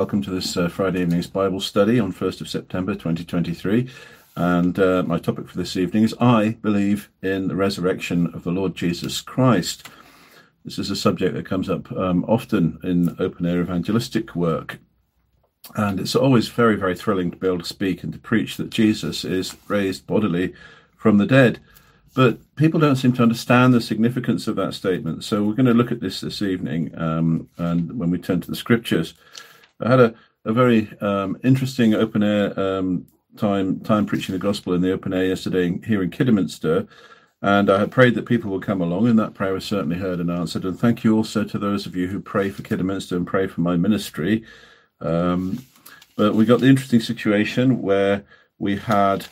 Welcome to this uh, Friday evening's Bible study on 1st of September 2023. And uh, my topic for this evening is I believe in the resurrection of the Lord Jesus Christ. This is a subject that comes up um, often in open air evangelistic work. And it's always very, very thrilling to be able to speak and to preach that Jesus is raised bodily from the dead. But people don't seem to understand the significance of that statement. So we're going to look at this this evening. Um, and when we turn to the scriptures, I had a, a very um, interesting open air um, time time preaching the gospel in the open air yesterday here in Kidderminster. And I had prayed that people would come along, and that prayer was certainly heard and answered. And thank you also to those of you who pray for Kidderminster and pray for my ministry. Um, but we got the interesting situation where we had,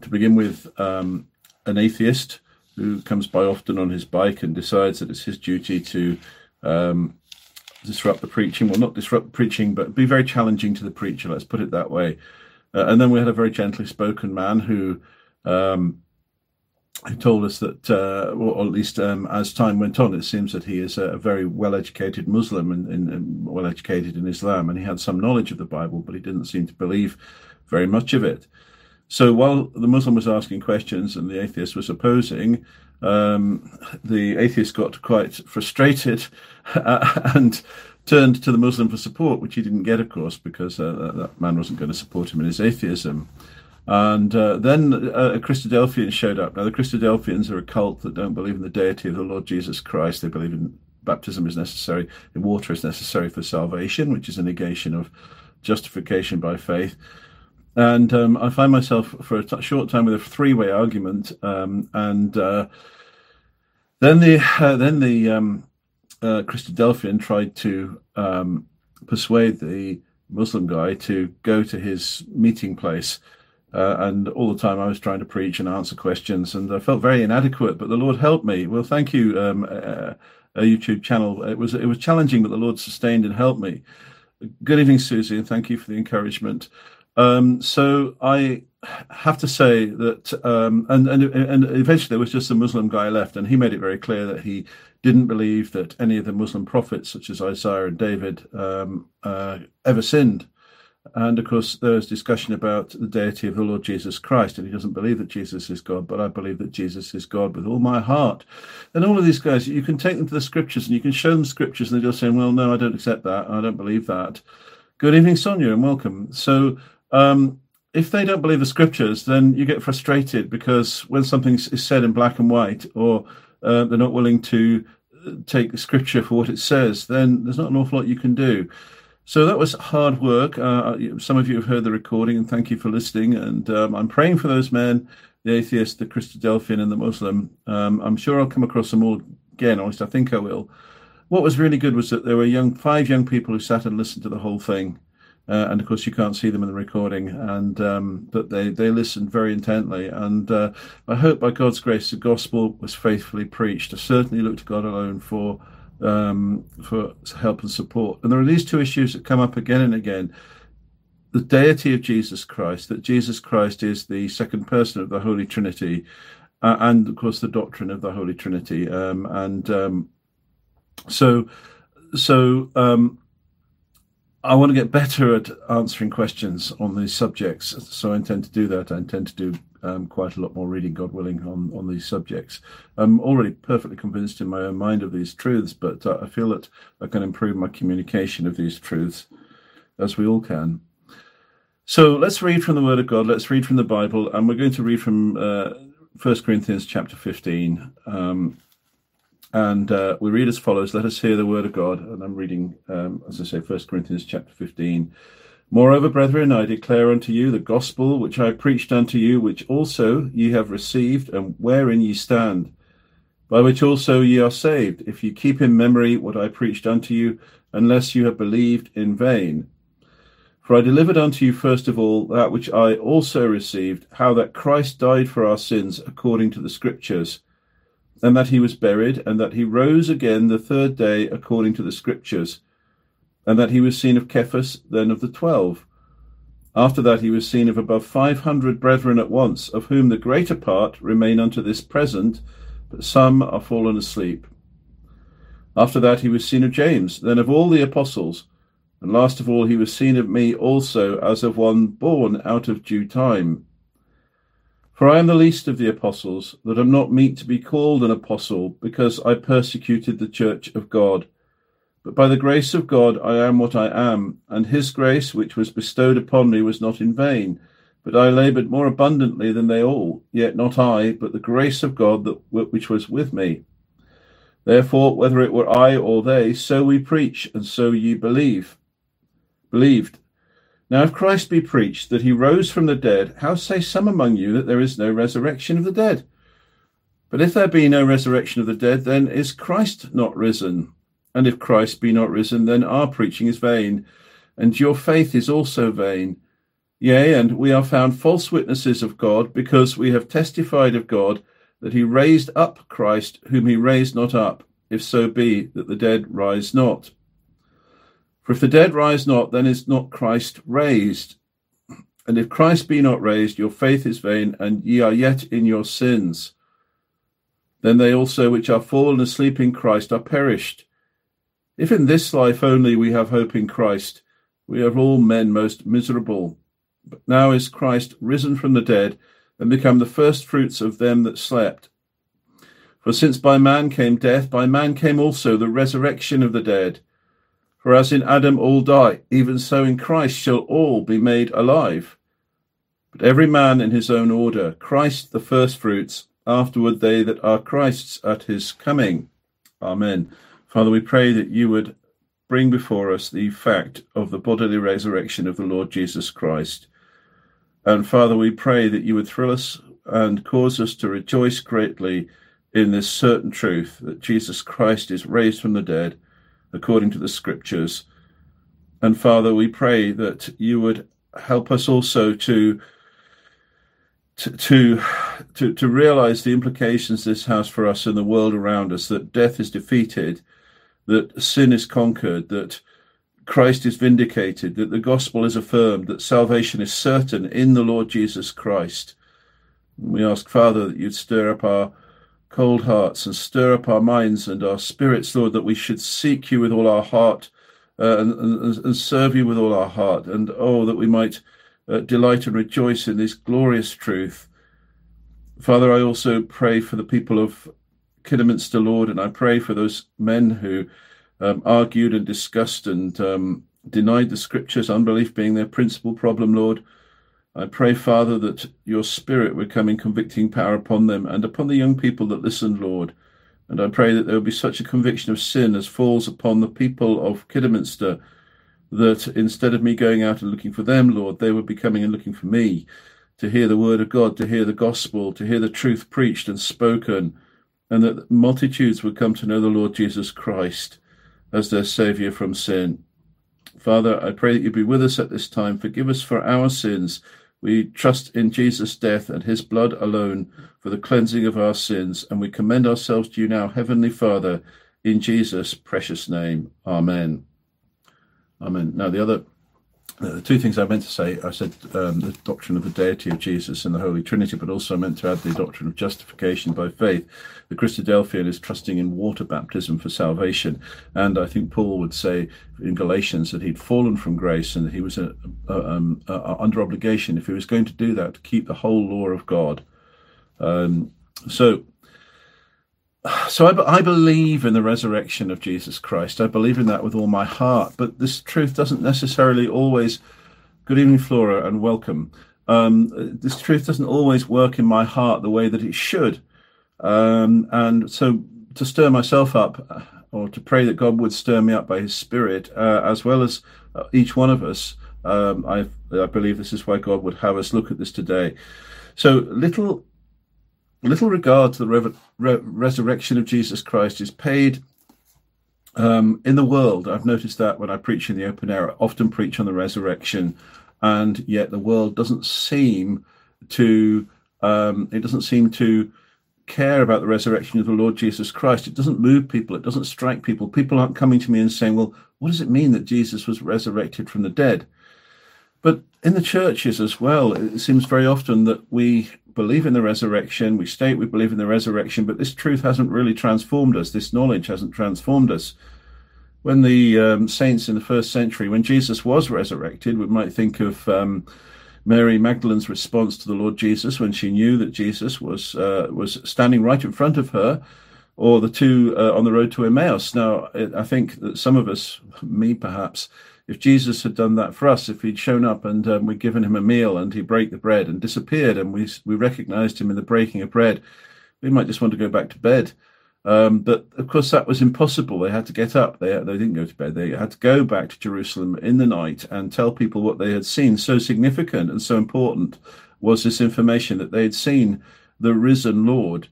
to begin with, um, an atheist who comes by often on his bike and decides that it's his duty to um, disrupt the preaching. Well, not disrupt preaching, but be very challenging to the preacher. Let's put it that way. Uh, and then we had a very gently spoken man who um, who told us that, uh, or at least um, as time went on, it seems that he is a very well-educated Muslim and, and, and well-educated in Islam, and he had some knowledge of the Bible, but he didn't seem to believe very much of it. So while the Muslim was asking questions and the atheist was opposing, um, the atheist got quite frustrated and turned to the Muslim for support, which he didn't get, of course, because uh, that man wasn't going to support him in his atheism. And uh, then uh, a Christadelphian showed up. Now, the Christadelphians are a cult that don't believe in the deity of the Lord Jesus Christ. They believe in baptism is necessary, in water is necessary for salvation, which is a negation of justification by faith. And um, I find myself for a t- short time with a three-way argument, um, and uh, then the uh, then the um, uh, Christadelphian tried to um, persuade the Muslim guy to go to his meeting place. Uh, and all the time I was trying to preach and answer questions, and I felt very inadequate. But the Lord helped me. Well, thank you, um, a, a YouTube channel. It was it was challenging, but the Lord sustained and helped me. Good evening, Susie, and thank you for the encouragement. Um, so I have to say that, um, and, and and eventually there was just a Muslim guy left, and he made it very clear that he didn't believe that any of the Muslim prophets, such as Isaiah and David, um, uh, ever sinned. And of course, there was discussion about the deity of the Lord Jesus Christ, and he doesn't believe that Jesus is God, but I believe that Jesus is God with all my heart. And all of these guys, you can take them to the scriptures and you can show them scriptures, and they're just saying, Well, no, I don't accept that. I don't believe that. Good evening, Sonia, and welcome. So, um, if they don't believe the scriptures, then you get frustrated because when something is said in black and white, or uh, they're not willing to uh, take the scripture for what it says, then there's not an awful lot you can do. So that was hard work. Uh, some of you have heard the recording, and thank you for listening. And um, I'm praying for those men, the atheist, the Christadelphian, and the Muslim. Um, I'm sure I'll come across them all again. At least I think I will. What was really good was that there were young, five young people who sat and listened to the whole thing. Uh, and of course, you can't see them in the recording, and um, but they they listened very intently. And uh, I hope, by God's grace, the gospel was faithfully preached. I certainly look to God alone for um, for help and support. And there are these two issues that come up again and again: the deity of Jesus Christ, that Jesus Christ is the second person of the Holy Trinity, uh, and of course the doctrine of the Holy Trinity. Um, and um, so, so um, I want to get better at answering questions on these subjects, so I intend to do that. I intend to do um, quite a lot more reading, God willing, on, on these subjects. I'm already perfectly convinced in my own mind of these truths, but uh, I feel that I can improve my communication of these truths, as we all can. So let's read from the Word of God. Let's read from the Bible, and we're going to read from uh, 1 Corinthians chapter 15. Um, and uh, we read as follows Let us hear the word of God. And I'm reading, um, as I say, 1 Corinthians chapter 15. Moreover, brethren, I declare unto you the gospel which I preached unto you, which also ye have received, and wherein ye stand, by which also ye are saved, if ye keep in memory what I preached unto you, unless you have believed in vain. For I delivered unto you first of all that which I also received, how that Christ died for our sins according to the Scriptures and that he was buried, and that he rose again the third day according to the Scriptures, and that he was seen of Cephas, then of the twelve. After that he was seen of above five hundred brethren at once, of whom the greater part remain unto this present, but some are fallen asleep. After that he was seen of James, then of all the apostles. And last of all, he was seen of me also as of one born out of due time. For I am the least of the apostles, that am not meet to be called an apostle, because I persecuted the church of God. But by the grace of God I am what I am, and his grace which was bestowed upon me was not in vain. But I laboured more abundantly than they all, yet not I, but the grace of God that which was with me. Therefore, whether it were I or they, so we preach, and so ye believe believed. Now, if Christ be preached that he rose from the dead, how say some among you that there is no resurrection of the dead? But if there be no resurrection of the dead, then is Christ not risen? And if Christ be not risen, then our preaching is vain, and your faith is also vain. Yea, and we are found false witnesses of God, because we have testified of God that he raised up Christ, whom he raised not up, if so be that the dead rise not. For if the dead rise not, then is not Christ raised. And if Christ be not raised, your faith is vain, and ye are yet in your sins. Then they also which are fallen asleep in Christ are perished. If in this life only we have hope in Christ, we are all men most miserable. But now is Christ risen from the dead, and become the firstfruits of them that slept. For since by man came death, by man came also the resurrection of the dead. For as in Adam all die, even so in Christ shall all be made alive. But every man in his own order, Christ the firstfruits, afterward they that are Christ's at his coming. Amen. Father, we pray that you would bring before us the fact of the bodily resurrection of the Lord Jesus Christ. And Father, we pray that you would thrill us and cause us to rejoice greatly in this certain truth that Jesus Christ is raised from the dead according to the scriptures. And Father, we pray that you would help us also to to, to to realize the implications this has for us in the world around us that death is defeated that sin is conquered that Christ is vindicated that the gospel is affirmed that salvation is certain in the Lord Jesus Christ we ask father that you'd stir up our cold hearts and stir up our minds and our spirits, Lord, that we should seek you with all our heart uh, and, and, and, serve you with all our heart. And oh, that we might uh, delight and rejoice in this glorious truth. Father, I also pray for the people of Kidderminster, Lord, and I pray for those men who um, argued and discussed and um, denied the scriptures, unbelief being their principal problem, Lord. I pray, Father, that your Spirit would come in convicting power upon them and upon the young people that listen, Lord. And I pray that there will be such a conviction of sin as falls upon the people of Kidderminster that instead of me going out and looking for them, Lord, they would be coming and looking for me to hear the word of God, to hear the gospel, to hear the truth preached and spoken, and that multitudes would come to know the Lord Jesus Christ as their Saviour from sin. Father, I pray that you be with us at this time. Forgive us for our sins we trust in Jesus' death and his blood alone for the cleansing of our sins, and we commend ourselves to you now, Heavenly Father, in Jesus' precious name. Amen. Amen. Now, the other the two things I meant to say, I said um, the doctrine of the deity of Jesus and the Holy Trinity, but also I meant to add the doctrine of justification by faith. The Christadelphian is trusting in water baptism for salvation. And I think Paul would say in Galatians that he'd fallen from grace and that he was a, a, um, a, under obligation, if he was going to do that, to keep the whole law of God. Um, so so I, I, believe in the resurrection of Jesus Christ. I believe in that with all my heart. But this truth doesn't necessarily always. Good evening, Flora, and welcome. Um, this truth doesn't always work in my heart the way that it should. Um, and so to stir myself up, uh, or to pray that God would stir me up by His Spirit, uh, as well as uh, each one of us, um, I, I believe this is why God would have us look at this today. So little little regard to the re- re- resurrection of Jesus Christ is paid um, in the world. I've noticed that when I preach in the open air, I often preach on the resurrection, and yet the world doesn't seem to um, it doesn't seem to care about the resurrection of the Lord Jesus Christ. It doesn't move people. It doesn't strike people. People aren't coming to me and saying, "Well, what does it mean that Jesus was resurrected from the dead?" But in the churches as well, it seems very often that we believe in the resurrection, we state we believe in the resurrection, but this truth hasn't really transformed us. This knowledge hasn't transformed us. when the um, saints in the first century, when Jesus was resurrected, we might think of um, Mary Magdalene's response to the Lord Jesus when she knew that Jesus was uh, was standing right in front of her, or the two uh, on the road to Emmaus. Now, I think that some of us, me perhaps, if Jesus had done that for us, if he'd shown up and um, we'd given him a meal and he broke the bread and disappeared, and we we recognised him in the breaking of bread, we might just want to go back to bed. Um, but of course, that was impossible. They had to get up. They they didn't go to bed. They had to go back to Jerusalem in the night and tell people what they had seen. So significant and so important was this information that they had seen the risen Lord,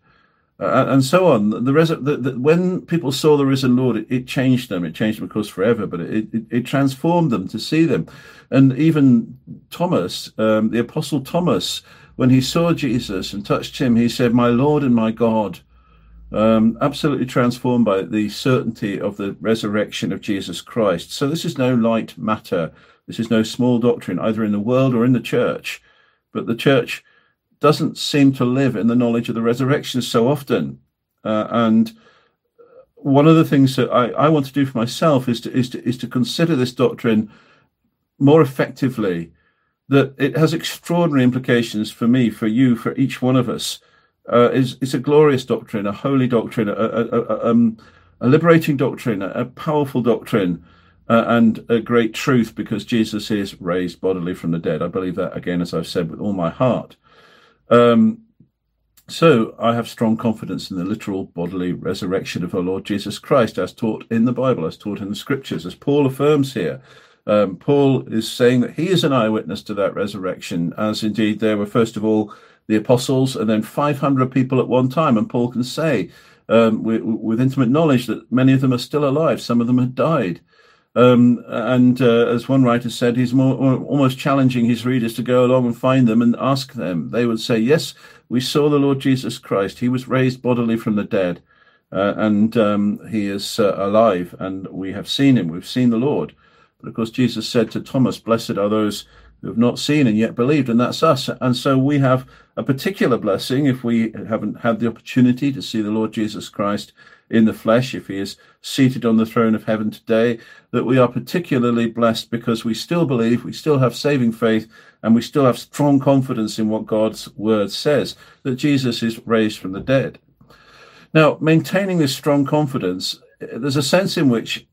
uh, and so on. The, res- the, the, when people saw the risen Lord, it, it, changed them. It changed them, of course, forever. But it, it, it transformed them to see them. And even Thomas, um, the Apostle Thomas, when he saw Jesus and touched him, he said, "My Lord and my God." um, absolutely transformed by the certainty of the resurrection of Jesus Christ. So this is no light matter. This is no small doctrine, either in the world or in the church. But the church doesn't seem to live in the knowledge of the resurrection so often. Uh, and one of the things that I, I want to do for myself is to, is to is to consider this doctrine more effectively. That it has extraordinary implications for me, for you, for each one of us uh, is is a glorious doctrine, a holy doctrine, a, a, a, um, a liberating doctrine, a, powerful doctrine, uh, and a great truth because Jesus is raised bodily from the dead. I believe that again, as I've said, with all my heart. Um, so I have strong confidence in the literal bodily resurrection of our Lord Jesus Christ, as taught in the Bible, as taught in the Scriptures, as Paul affirms here. Um, Paul is saying that he is an eyewitness to that resurrection, as indeed there were first of all the apostles, and then 500 people at one time. And Paul can say, um, with, with, intimate knowledge, that many of them are still alive. Some of them had died. Um, and uh, as one writer said, he's more, almost challenging his readers to go along and find them and ask them. They would say, Yes, we saw the Lord Jesus Christ. He was raised bodily from the dead, uh, and um, he is uh, alive, and we have seen him. We've seen the Lord. But of course, Jesus said to Thomas, Blessed are those who have not seen and yet believed, and that's us. And so we have a particular blessing if we haven't had the opportunity to see the Lord Jesus Christ in the flesh, if he is seated on the throne of heaven today, that we are particularly blessed because we still believe, we still have saving faith, and we still have strong confidence in what God's word says, that Jesus is raised from the dead. Now, maintaining this strong confidence, there's a sense in which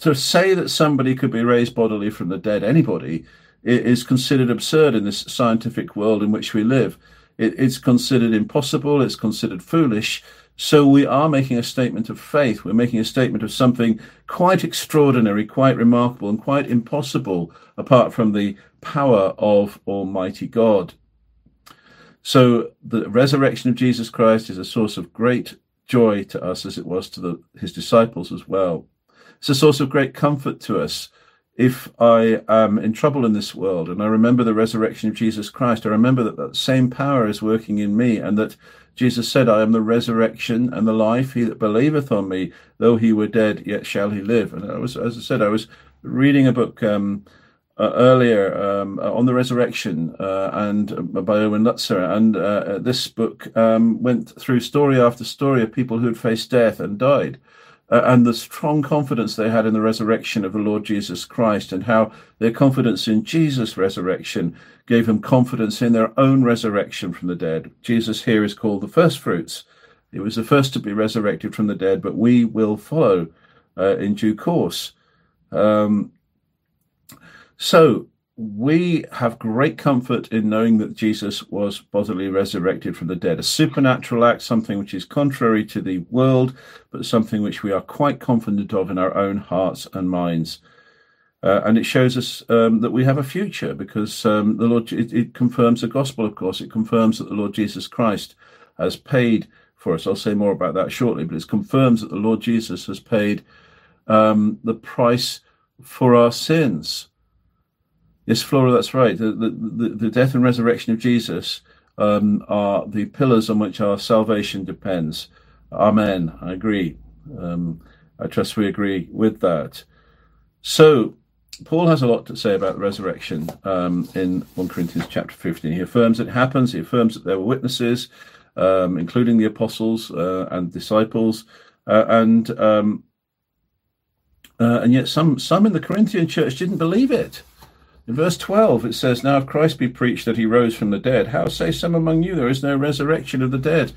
to say that somebody could be raised bodily from the dead, anybody, is considered absurd in this scientific world in which we live. it's considered impossible, it's considered foolish. So we are making a statement of faith. We're making a statement of something quite extraordinary, quite remarkable, and quite impossible apart from the power of Almighty God. So the resurrection of Jesus Christ is a source of great joy to us as it was to the, his disciples as well. It's a source of great comfort to us if I am in trouble in this world and I remember the resurrection of Jesus Christ, I remember that that same power is working in me and that Jesus said, I am the resurrection and the life. He that believeth on me, though he were dead, yet shall he live. And I was, as I said, I was reading a book um, uh, earlier um, uh, on the resurrection uh, and uh, by Erwin Lutzer. And uh, this book um, went through story after story of people who had faced death and died uh, and the strong confidence they had in the resurrection of the Lord Jesus Christ, and how their confidence in Jesus' resurrection gave them confidence in their own resurrection from the dead. Jesus here is called the first fruits. He was the first to be resurrected from the dead, but we will follow uh, in due course. Um, so we have great comfort in knowing that Jesus was bodily resurrected from the dead. A supernatural act, something which is contrary to the world, but something which we are quite confident of in our own hearts and minds. Uh, and it shows us um, that we have a future because um, the Lord it, it, confirms the gospel. Of course, it confirms that the Lord Jesus Christ has paid for us. I'll say more about that shortly, but it confirms that the Lord Jesus has paid um, the price for our sins. Yes, Flora, that's right. The, the, the death and resurrection of Jesus um, are the pillars on which our salvation depends. Amen. I agree. Um, I trust we agree with that. So, Paul has a lot to say about the resurrection um, in 1 Corinthians chapter 15. He affirms it happens, he affirms that there were witnesses, um, including the apostles uh, and disciples, uh, and um, uh, and yet some some in the Corinthian church didn't believe it. In verse 12, it says, Now if Christ be preached that he rose from the dead, how say some among you there is no resurrection of the dead?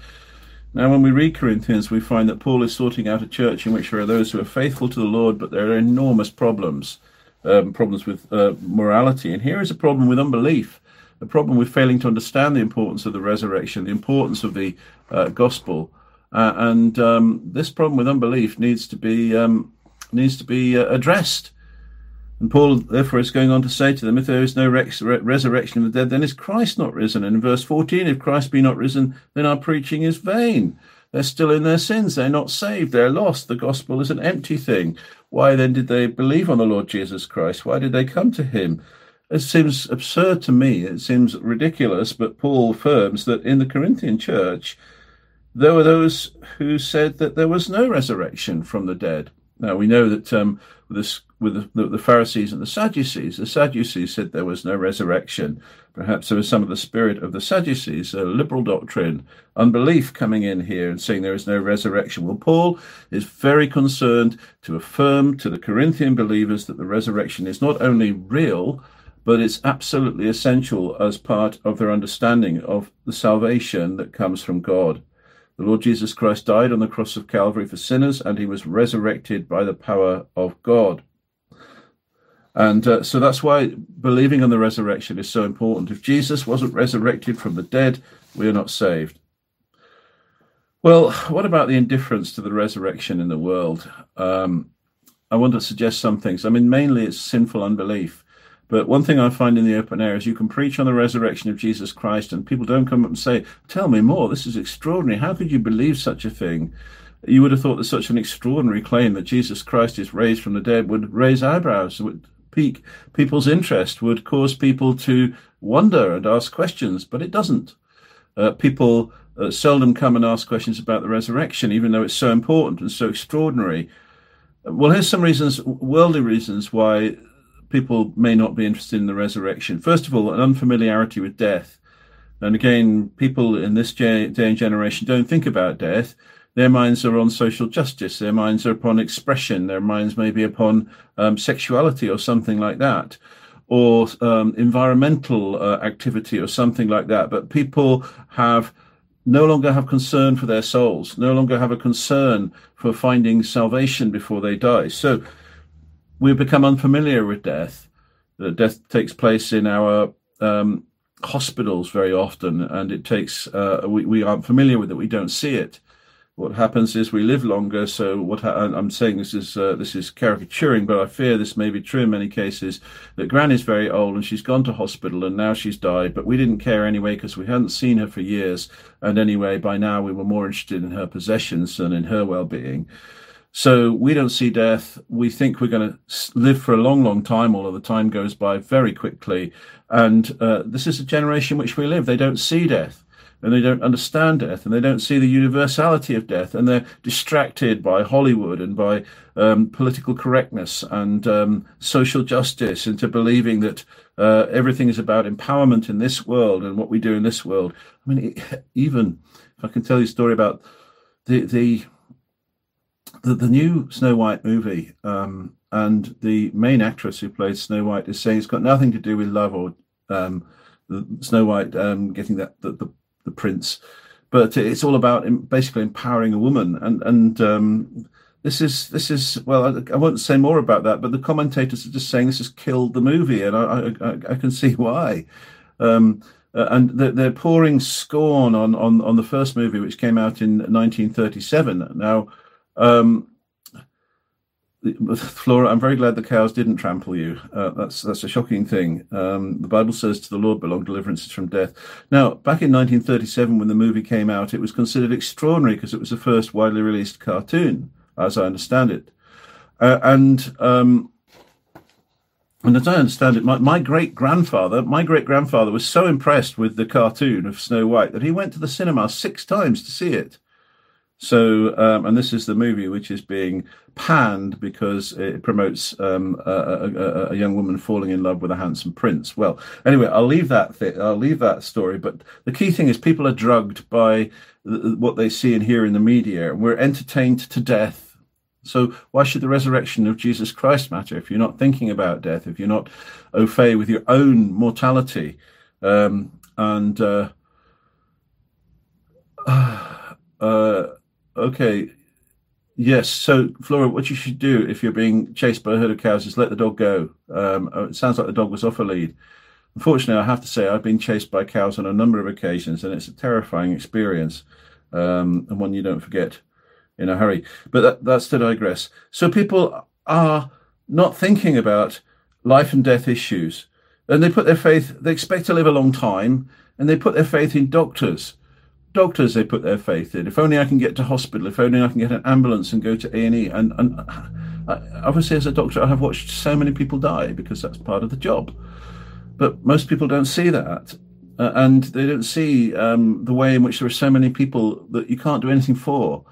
Now, when we read Corinthians, we find that Paul is sorting out a church in which there are those who are faithful to the Lord, but there are enormous problems, um, problems with uh, morality. And here is a problem with unbelief, a problem with failing to understand the importance of the resurrection, the importance of the uh, gospel. Uh, and um, this problem with unbelief needs to be um, needs to be uh, addressed. And Paul, therefore, is going on to say to them, if there is no res- resurrection of the dead, then is Christ not risen? And in verse 14, if Christ be not risen, then our preaching is vain. They're still in their sins. They're not saved. They're lost. The gospel is an empty thing. Why then did they believe on the Lord Jesus Christ? Why did they come to him? It seems absurd to me. It seems ridiculous, but Paul affirms that in the Corinthian church, there were those who said that there was no resurrection from the dead. Now we know that um, this, with the, the, Pharisees and the Sadducees, the Sadducees said there was no resurrection. Perhaps there was some of the spirit of the Sadducees, a liberal doctrine, unbelief coming in here and saying there is no resurrection. Well, Paul is very concerned to affirm to the Corinthian believers that the resurrection is not only real, but it's absolutely essential as part of their understanding of the salvation that comes from God. The Lord Jesus Christ died on the cross of Calvary for sinners, and he was resurrected by the power of God. And uh, so that's why believing in the resurrection is so important. If Jesus wasn't resurrected from the dead, we are not saved. Well, what about the indifference to the resurrection in the world? Um, I want to suggest some things. I mean, mainly it's sinful unbelief. But one thing I find in the open air is you can preach on the resurrection of Jesus Christ, and people don't come up and say, Tell me more. This is extraordinary. How could you believe such a thing? You would have thought that such an extraordinary claim that Jesus Christ is raised from the dead would raise eyebrows, would pique people's interest, would cause people to wonder and ask questions, but it doesn't. Uh, people uh, seldom come and ask questions about the resurrection, even though it's so important and so extraordinary. Well, here's some reasons, worldly reasons, why people may not be interested in the resurrection. First of all, an unfamiliarity with death. And again, people in this day and generation don't think about death. Their minds are on social justice. Their minds are upon expression. Their minds may be upon um, sexuality or something like that, or um, environmental uh, activity or something like that. But people have no longer have concern for their souls, no longer have a concern for finding salvation before they die. So we become unfamiliar with death. death takes place in our um, hospitals very often, and it takes uh, we, we aren't familiar with it. We don't see it. What happens is we live longer. So what ha- I'm saying this is uh, this is caricaturing, but I fear this may be true in many cases. That Gran is very old and she's gone to hospital and now she's died, but we didn't care anyway because we hadn't seen her for years. And anyway, by now we were more interested in her possessions than in her well-being. So we don't see death. We think we're going to live for a long, long time, although the time goes by very quickly. And uh, this is a generation which we live. They don't see death and they don't understand death and they don't see the universality of death and they're distracted by Hollywood and by um, political correctness and um, social justice into believing that uh, everything is about empowerment in this world and what we do in this world. I mean, even if I can tell you a story about the, the the, the new Snow White movie, um, and the main actress who plays Snow White is saying it's got nothing to do with love or um, Snow White um, getting that the, the, the, prince, but it's all about basically empowering a woman. And and um, this is this is well, I, I, won't say more about that, but the commentators are just saying this has killed the movie, and I I, I can see why. Um, uh, and they're, they're, pouring scorn on, on on the first movie, which came out in 1937. Now um, Flora, I'm very glad the cows didn't trample you. Uh, that's that's a shocking thing. Um, the Bible says, "To the Lord belong deliverances from death." Now, back in 1937, when the movie came out, it was considered extraordinary because it was the first widely released cartoon, as I understand it. Uh, and um, and as I understand it, my, my great grandfather, my great grandfather was so impressed with the cartoon of Snow White that he went to the cinema six times to see it. So, um, and this is the movie which is being panned because it promotes um, a, a, a, young woman falling in love with a handsome prince. Well, anyway, I'll leave that. Th- I'll leave that story. But the key thing is people are drugged by th- what they see and hear in the media, we're entertained to death So why should the resurrection of Jesus Christ matter if you're not thinking about death, if you're not au fait with your own mortality? Um, and uh, uh, okay, yes. So Flora, what you should do if you're being chased by a herd of cows is let the dog go. Um, uh, it sounds like the dog was off a lead. Unfortunately, I have to say I've been chased by cows on a number of occasions, and it's a terrifying experience um, and one you don't forget in a hurry. But that, that's to digress. So people are not thinking about life and death issues, and they put their faith. They expect to live a long time, and they put their faith in doctors. Doctors, they put their faith in. If only I can get to hospital. If only I can get an ambulance and go to A and E. And and obviously, as a doctor, I have watched so many people die because that's part of the job. But most people don't see that. Uh, and they don't see um, the way in which there are so many people that you can't do anything for.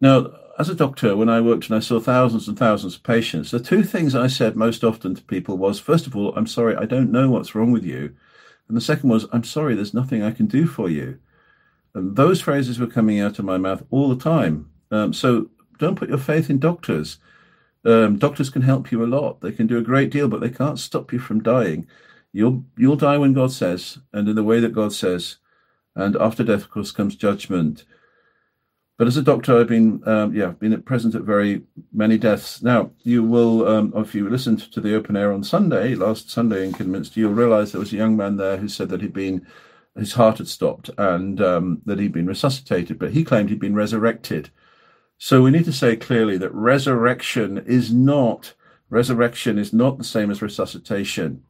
Now, as a doctor, when I worked and I saw thousands and thousands of patients, the two things I said most often to people was, first of all, I'm sorry, I don't know what's wrong with you. And the second was, I'm sorry, there's nothing I can do for you. And those phrases were coming out of my mouth all the time. Um, so don't put your faith in doctors. Um, doctors can help you a lot. They can do a great deal, but they can't stop you from dying. You'll you'll die when God says, and in the way that God says. And after death, of course, comes judgment. But as a doctor, I've been um, yeah been present at very many deaths. Now you will, um, if you listened to the open air on Sunday, last Sunday in Kidderminster, you'll realise there was a young man there who said that he'd been his heart had stopped and um, that he'd been resuscitated, but he claimed he'd been resurrected. So we need to say clearly that resurrection is not resurrection is not the same as resuscitation.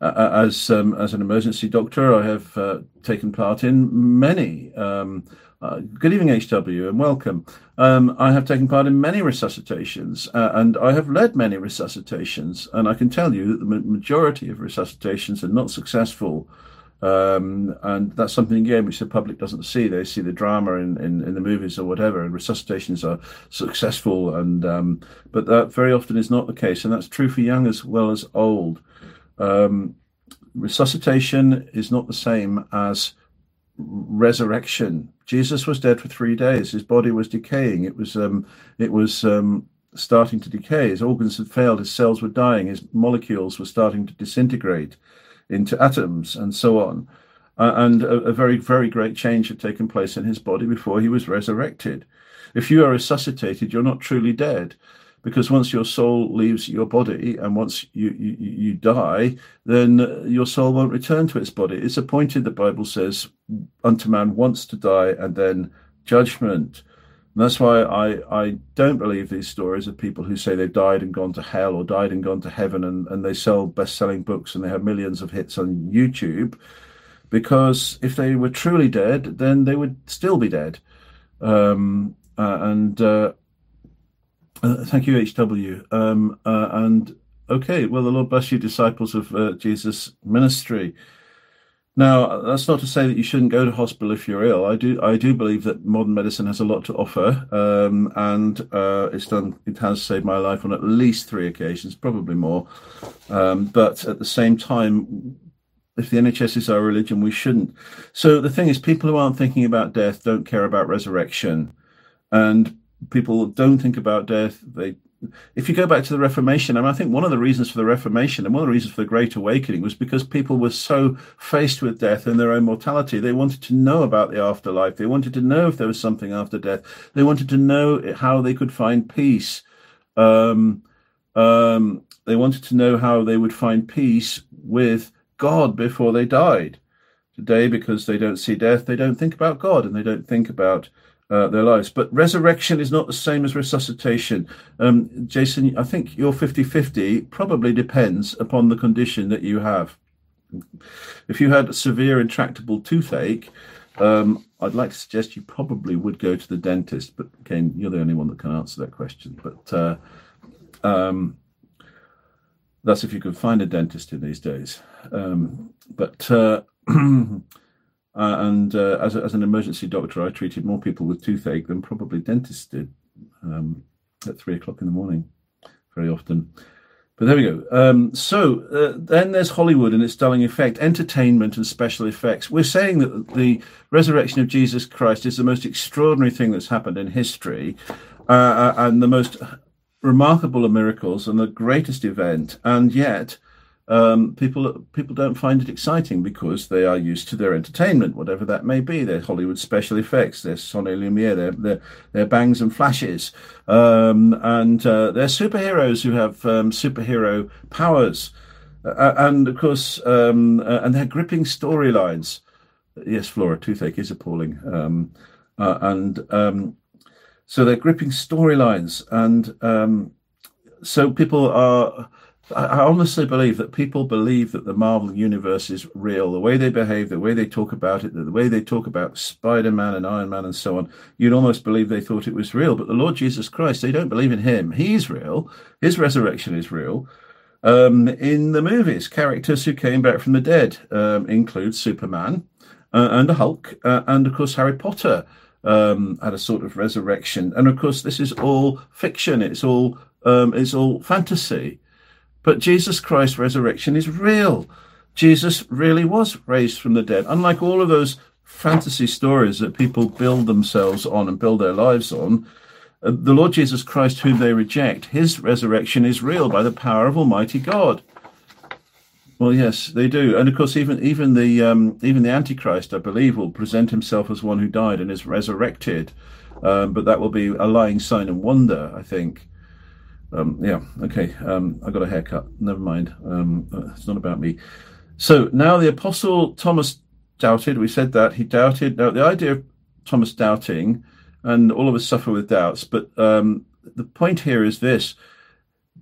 Uh, uh, as um, as an emergency doctor, I have uh, taken part in many. Um, uh, good evening, HW, and welcome. Um, I have taken part in many resuscitations, uh, and I have led many resuscitations, and I can tell you that the majority of resuscitations are not successful. Um, and that's something again which the public doesn't see. They see the drama in, in, in the movies or whatever, and resuscitations are successful, and um, but that very often is not the case, and that's true for young as well as old. Um, resuscitation is not the same as resurrection. Jesus was dead for three days. His body was decaying. It was um, it was um, starting to decay. His organs had failed. His cells were dying. His molecules were starting to disintegrate into atoms, and so on. Uh, and a, a very very great change had taken place in his body before he was resurrected. If you are resuscitated, you're not truly dead because once your soul leaves your body and once you, you, you die, then your soul won't return to its body. It's appointed, the Bible says, unto man once to die and then judgment. And that's why I, I don't believe these stories of people who say they've died and gone to hell or died and gone to heaven and, and they sell best selling books and they have millions of hits on YouTube. Because if they were truly dead, then they would still be dead. Um, uh, and uh, uh, thank you, HW. Um, uh, and okay, well, the Lord bless you, disciples of uh, Jesus' ministry. Now, that's not to say that you shouldn't go to hospital if you're ill. I do, I do believe that modern medicine has a lot to offer, um, and uh, it's done. It has saved my life on at least three occasions, probably more. Um, but at the same time, if the NHS is our religion, we shouldn't. So the thing is, people who aren't thinking about death don't care about resurrection, and people don't think about death. They, if you go back to the Reformation, I, mean, I think one of the reasons for the Reformation and one of the reasons for the Great Awakening was because people were so faced with death and their own mortality. They wanted to know about the afterlife. They wanted to know if there was something after death. They wanted to know how they could find peace. Um, um, they wanted to know how they would find peace with God before they died. Today, because they don't see death, they don't think about God and they don't think about uh, their lives. But resurrection is not the same as resuscitation. Um, Jason, I think your 50 50 probably depends upon the condition that you have. If you had severe intractable toothache, um, I'd like to suggest you probably would go to the dentist. But again, you're the only one that can answer that question. But uh, um, that's if you could find a dentist in these days. Um, but uh, Uh, and uh, as, a, as an emergency doctor, I treated more people with toothache than probably dentists did um, at three o'clock in the morning, very often. But there we go. Um, so uh, then there's Hollywood and its dulling effect, entertainment and special effects. We're saying that the resurrection of Jesus Christ is the most extraordinary thing that's happened in history. uh, and the most remarkable of miracles and the greatest event, and yet um, people people don't find it exciting because they are used to their entertainment, whatever that may be. Their Hollywood special effects, their son et lumière, their their, their bangs and flashes, um, and uh, they're superheroes who have um, superhero powers, uh, and of course, um, uh, and they're gripping storylines. Yes, Flora, toothache is appalling, um, uh, and um, so they're gripping storylines, and so people are I honestly believe that people believe that the Marvel universe is real. The way they behave, the way they talk about it, the way they talk about Spider Man and Iron Man and so on, you'd almost believe they thought it was real. But the Lord Jesus Christ, they don't believe in him. He's real. His resurrection is real. Um, in the movies, characters who came back from the dead um, include Superman uh, and the Hulk, uh, and of course, Harry Potter um, had a sort of resurrection. And of course, this is all fiction, it's all, um, it's all fantasy. But Jesus Christ's resurrection is real. Jesus really was raised from the dead. Unlike all of those fantasy stories that people build themselves on and build their lives on, uh, the Lord Jesus Christ, whom they reject, his resurrection is real by the power of Almighty God. Well, yes, they do, and of course, even even the um, even the Antichrist, I believe, will present himself as one who died and is resurrected, um, but that will be a lying sign and wonder, I think. Um, yeah, okay. Um, I got a haircut. Never mind. Um, uh, it's not about me. So now the Apostle Thomas doubted. We said that he doubted. Now the idea of Thomas doubting, and all of us suffer with doubts. But um, the point here is this: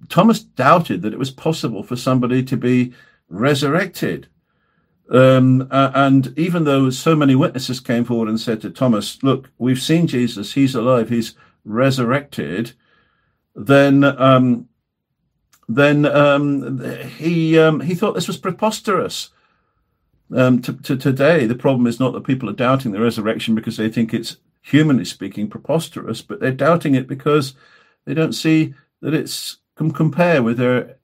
Thomas doubted that it was possible for somebody to be resurrected. Um, and even though so many witnesses came forward and said to Thomas, "Look, we've seen Jesus. He's alive. He's resurrected." Then um, then um, he um, he thought this was preposterous. Um, to, to, today, the problem is not that people are doubting the resurrection because they think it's humanly speaking preposterous, but they're doubting it because they don't see that it's can compare with their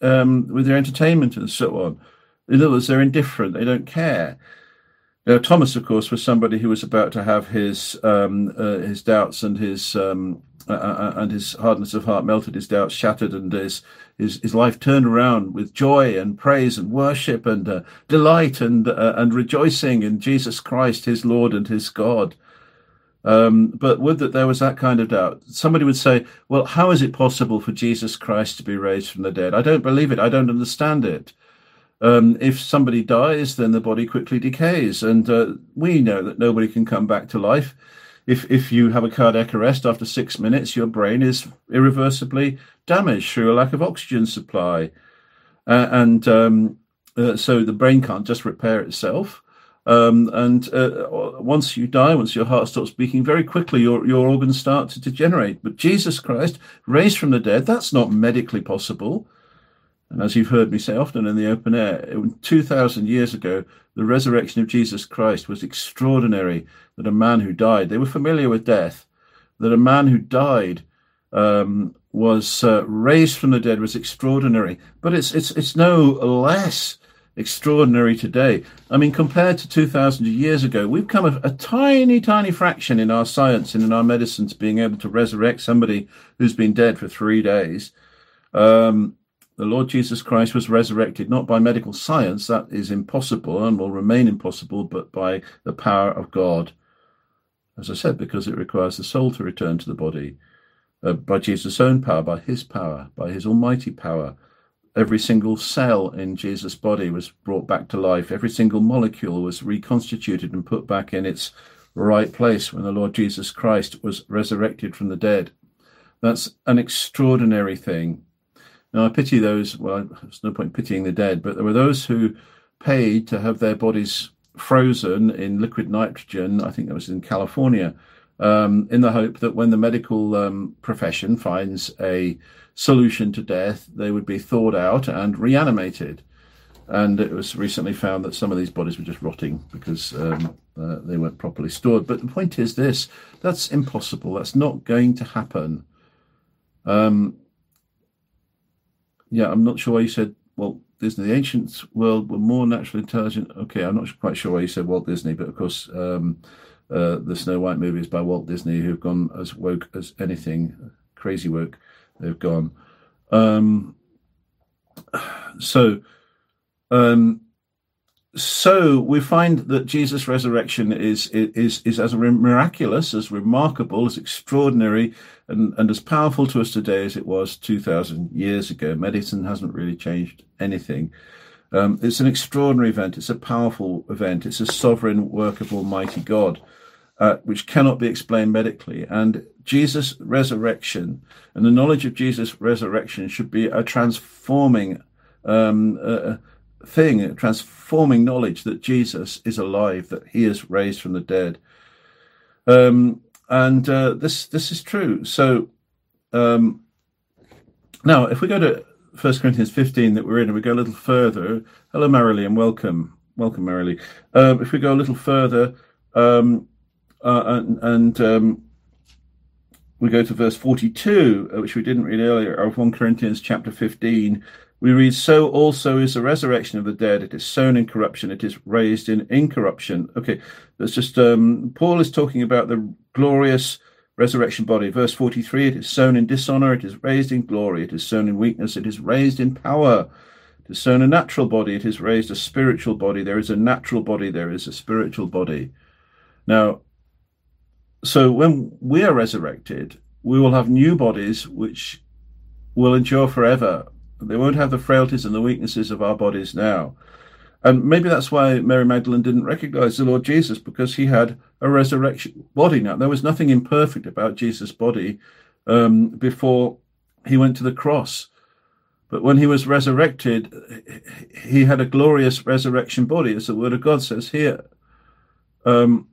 um, with their entertainment and so on. In other words, they're indifferent; they don't care. Now, Thomas, of course, was somebody who was about to have his um, uh, his doubts and his um, uh, and his hardness of heart melted, his doubts shattered, and his his, his life turned around with joy and praise and worship and uh, delight and uh, and rejoicing in Jesus Christ, his Lord and his God. Um, but would that there was that kind of doubt. Somebody would say, "Well, how is it possible for Jesus Christ to be raised from the dead?" I don't believe it. I don't understand it. Um, if somebody dies, then the body quickly decays, and uh, we know that nobody can come back to life if if you have a cardiac arrest after six minutes, your brain is irreversibly damaged through a lack of oxygen supply, uh, and um, uh, so the brain can't just repair itself. Um, and uh, once you die, once your heart stops beating, very quickly your, your organs start to degenerate. But Jesus Christ, raised from the dead, that's not medically possible. And as you've heard me say often in the open air, 2,000 years ago, the resurrection of Jesus Christ was extraordinary. That a man who died, they were familiar with death, that a man who died um, was uh, raised from the dead was extraordinary. But it's, it's, it's no less extraordinary today. I mean, compared to 2,000 years ago, we've come a, a, tiny, tiny fraction in our science and in our medicines being able to resurrect somebody who's been dead for three days. Um, the Lord Jesus Christ was resurrected not by medical science, that is impossible and will remain impossible, but by the power of God. As I said, because it requires the soul to return to the body, uh, by Jesus' own power, by his power, by his almighty power. Every single cell in Jesus' body was brought back to life. Every single molecule was reconstituted and put back in its right place when the Lord Jesus Christ was resurrected from the dead. That's an extraordinary thing. Now, I pity those, well, there's no point pitying the dead, but there were those who paid to have their bodies frozen in liquid nitrogen. I think that was in California, um, in the hope that when the medical um, profession finds a solution to death, they would be thawed out and reanimated. And it was recently found that some of these bodies were just rotting because um, uh, they weren't properly stored. But the point is this that's impossible. That's not going to happen. Um, yeah, I'm not sure why you said Walt Disney. The ancient world were more naturally intelligent. Okay, I'm not quite sure why you said Walt Disney, but of course, um, uh, the Snow White movies by Walt Disney, who've gone as woke as anything, crazy woke. They've gone. Um, so, um, so we find that Jesus' resurrection is is is as miraculous, as remarkable, as extraordinary, and, and as powerful to us today as it was two thousand years ago. Medicine hasn't really changed anything. Um, it's an extraordinary event. It's a powerful event. It's a sovereign work of Almighty God, uh, which cannot be explained medically. And Jesus' resurrection and the knowledge of Jesus' resurrection should be a transforming um, uh, thing, transforming knowledge that Jesus is alive, that He is raised from the dead. Um, and uh, this this is true. So um, now, if we go to First Corinthians 15 that we're in, and we go a little further. Hello, Marilee, and welcome, welcome, Marilee. Um, if we go a little further, um, uh, and, and um, we go to verse 42, uh, which we didn't read earlier, of 1 Corinthians chapter 15, we read, So also is the resurrection of the dead. It is sown in corruption, it is raised in incorruption. Okay, that's just, um, Paul is talking about the glorious resurrection body. Verse 43 it is sown in dishonor, it is raised in glory, it is sown in weakness, it is raised in power. It is sown a natural body, it is raised a spiritual body. There is a natural body, there is a spiritual body. Now, so when we are resurrected, we will have new bodies which will endure forever. They won't have the frailties and the weaknesses of our bodies now. And maybe that's why Mary Magdalene didn't recognize the Lord Jesus because he had a resurrection body. Now, there was nothing imperfect about Jesus' body um, before he went to the cross. But when he was resurrected, he had a glorious resurrection body, as the word of God says here. Um,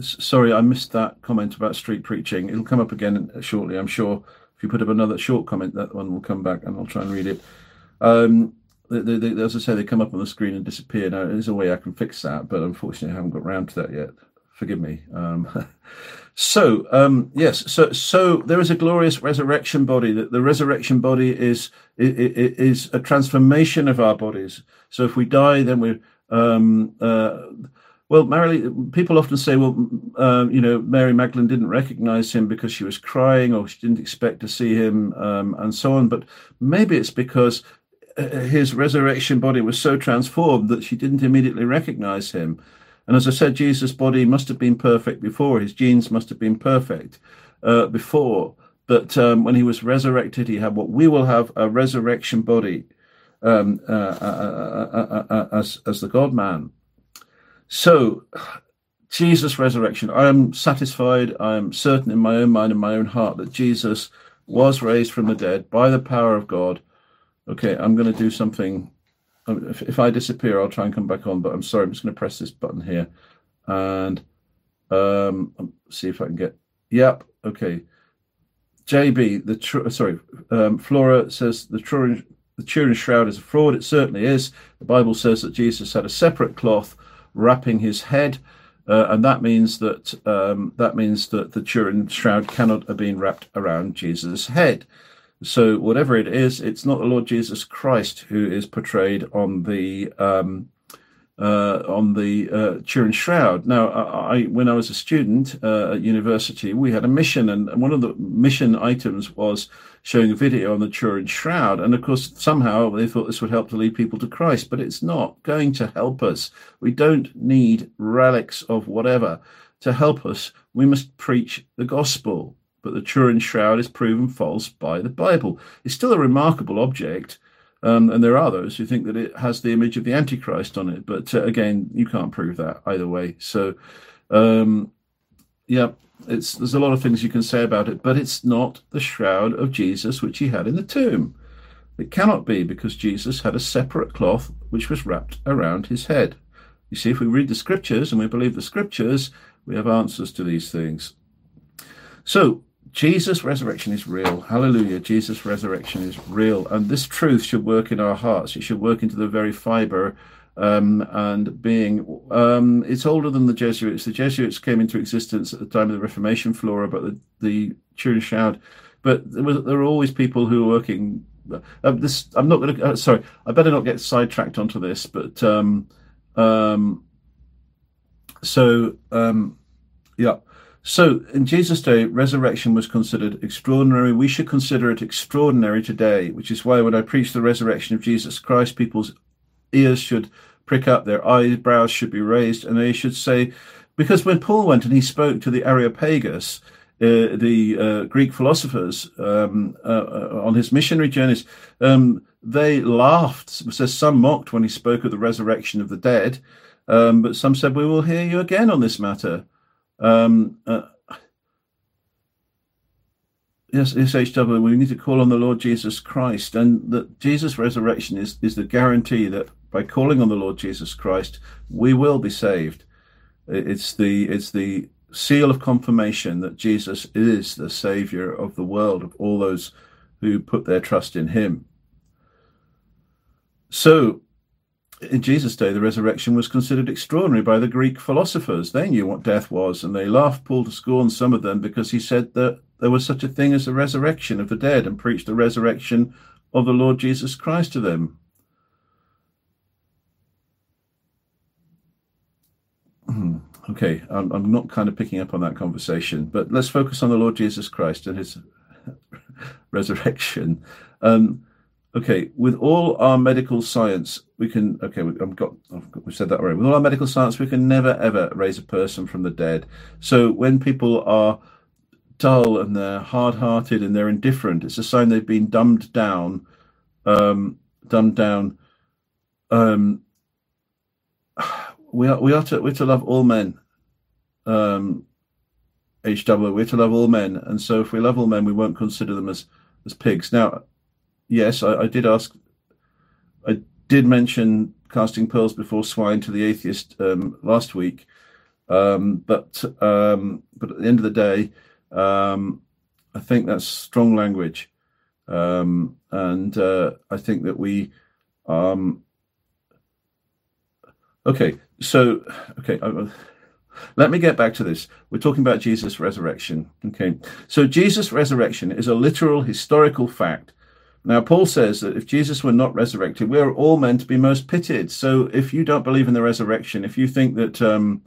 sorry, I missed that comment about street preaching. It'll come up again shortly, I'm sure. If you put up another short comment, that one will come back and I'll try and read it. Um, they, they, they, as I say, they come up on the screen and disappear. Now, there's a way I can fix that, but unfortunately, I haven't got around to that yet. Forgive me. Um, so, um, yes, so so there is a glorious resurrection body. That the resurrection body is, is is a transformation of our bodies. So, if we die, then we're um, uh, well, Mary, people often say, well, um, you know, Mary Magdalene didn't recognize him because she was crying or she didn't expect to see him um, and so on. But maybe it's because his resurrection body was so transformed that she didn't immediately recognize him. And as I said, Jesus' body must have been perfect before, his genes must have been perfect uh, before. But um, when he was resurrected, he had what we will have a resurrection body um, uh, uh, uh, uh as, as the God man. So, Jesus' resurrection, I am satisfied, I am certain in my own mind and my own heart that Jesus was raised from the dead by the power of God Okay, I'm going to do something. Um, if, if I disappear, I'll try and come back on, but I'm sorry, I'm just going to press this button here and um, um, see if I can get. Yep, okay. JB, the tr- sorry, um, Flora says the Turin, the Turin shroud is a fraud. It certainly is. The Bible says that Jesus had a separate cloth wrapping his head, uh, and that means that um, that means that the Turin shroud cannot have been wrapped around Jesus' head. So whatever it is, it's not the Lord Jesus Christ who is portrayed on the um, uh, on the uh, Turin Shroud. Now, I, when I was a student uh, at university, we had a mission, and one of the mission items was showing a video on the Turin Shroud. And of course, somehow they thought this would help to lead people to Christ, but it's not going to help us. We don't need relics of whatever to help us. We must preach the gospel but the Turin Shroud is proven false by the Bible. It's still a remarkable object, um, and there are those who think that it has the image of the Antichrist on it, but uh, again, you can't prove that either way. So, um, yeah, it's there's a lot of things you can say about it, but it's not the shroud of Jesus which he had in the tomb. It cannot be because Jesus had a separate cloth which was wrapped around his head. You see, if we read the scriptures and we believe the scriptures, we have answers to these things. So, Jesus' resurrection is real. Hallelujah. Jesus' resurrection is real. And this truth should work in our hearts. It should work into the very fiber um, and being. Um, it's older than the Jesuits. The Jesuits came into existence at the time of the Reformation, Flora, but the, the Turin. But there, was, there were always people who were working. Uh, this I'm not going to. Uh, sorry, I better not get sidetracked onto this. But um, um so um, Yeah. So in Jesus' day, resurrection was considered extraordinary. We should consider it extraordinary today, which is why when I preach the resurrection of Jesus Christ, people's ears should prick up, their eyebrows should be raised, and they should say, because when Paul went and he spoke to the Areopagus, uh, the uh, Greek philosophers um, uh, uh on his missionary journeys, um, they laughed. says some mocked when he spoke of the resurrection of the dead, um, but some said, "We will hear you again on this matter." Um, uh, yes, SHW, we need to call on the Lord Jesus Christ, and that Jesus' resurrection is is the guarantee that by calling on the Lord Jesus Christ, we will be saved. It's the it's the seal of confirmation that Jesus is the Savior of the world, of all those who put their trust in Him. So, in Jesus' day, the resurrection was considered extraordinary by the Greek philosophers. They knew what death was, and they laughed Paul to scorn, some of them, because he said that there was such a thing as the resurrection of the dead and preached the resurrection of the Lord Jesus Christ to them. Okay, I'm, I'm not kind of picking up on that conversation, but let's focus on the Lord Jesus Christ and his resurrection. Um, okay, with all our medical science, we can. Okay, we, have got. we said that already. With all our medical science, we can never ever raise a person from the dead. So when people are dull and they're hard-hearted and they're indifferent, it's a sign they've been dumbed down. Um, dumbed down. Um, we are we are to we're to love all men. Um, HW, we're to love all men, and so if we love all men, we won't consider them as as pigs. Now, yes, I, I did ask, I did mention casting pearls before swine to the atheist um, last week, um, but um, but at the end of the day, um, I think that's strong language, um, and uh, I think that we. Um, okay, so, okay, uh, let me get back to this. We're talking about Jesus' resurrection. Okay, so Jesus' resurrection is a literal historical fact. Now, Paul says that if Jesus were not resurrected, we're all meant to be most pitied. So, if you don't believe in the resurrection, if you think that, um,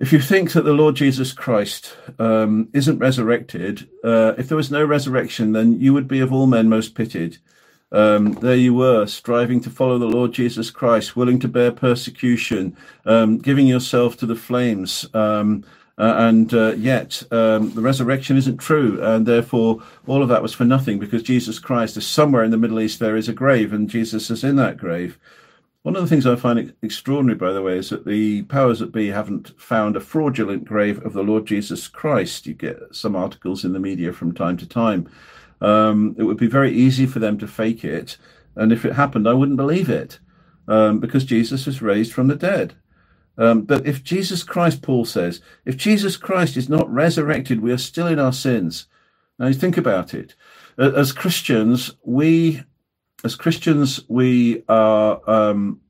if you think that the Lord Jesus Christ um, isn't resurrected, uh, if there was no resurrection, then you would be of all men most pitied. Um, there you were, striving to follow the Lord Jesus Christ, willing to bear persecution, um, giving yourself to the flames. Um, uh, and uh, yet, um, the resurrection isn't true. And therefore, all of that was for nothing because Jesus Christ is somewhere in the Middle East, there is a grave, and Jesus is in that grave. One of the things I find extraordinary, by the way, is that the powers that be haven't found a fraudulent grave of the Lord Jesus Christ. You get some articles in the media from time to time um, it would be very easy for them to fake it. And if it happened, I wouldn't believe it um, because Jesus was raised from the dead. Um, but if Jesus Christ, Paul says, if Jesus Christ is not resurrected, we are still in our sins. Now, you think about it. As Christians, we, as Christians, we are um,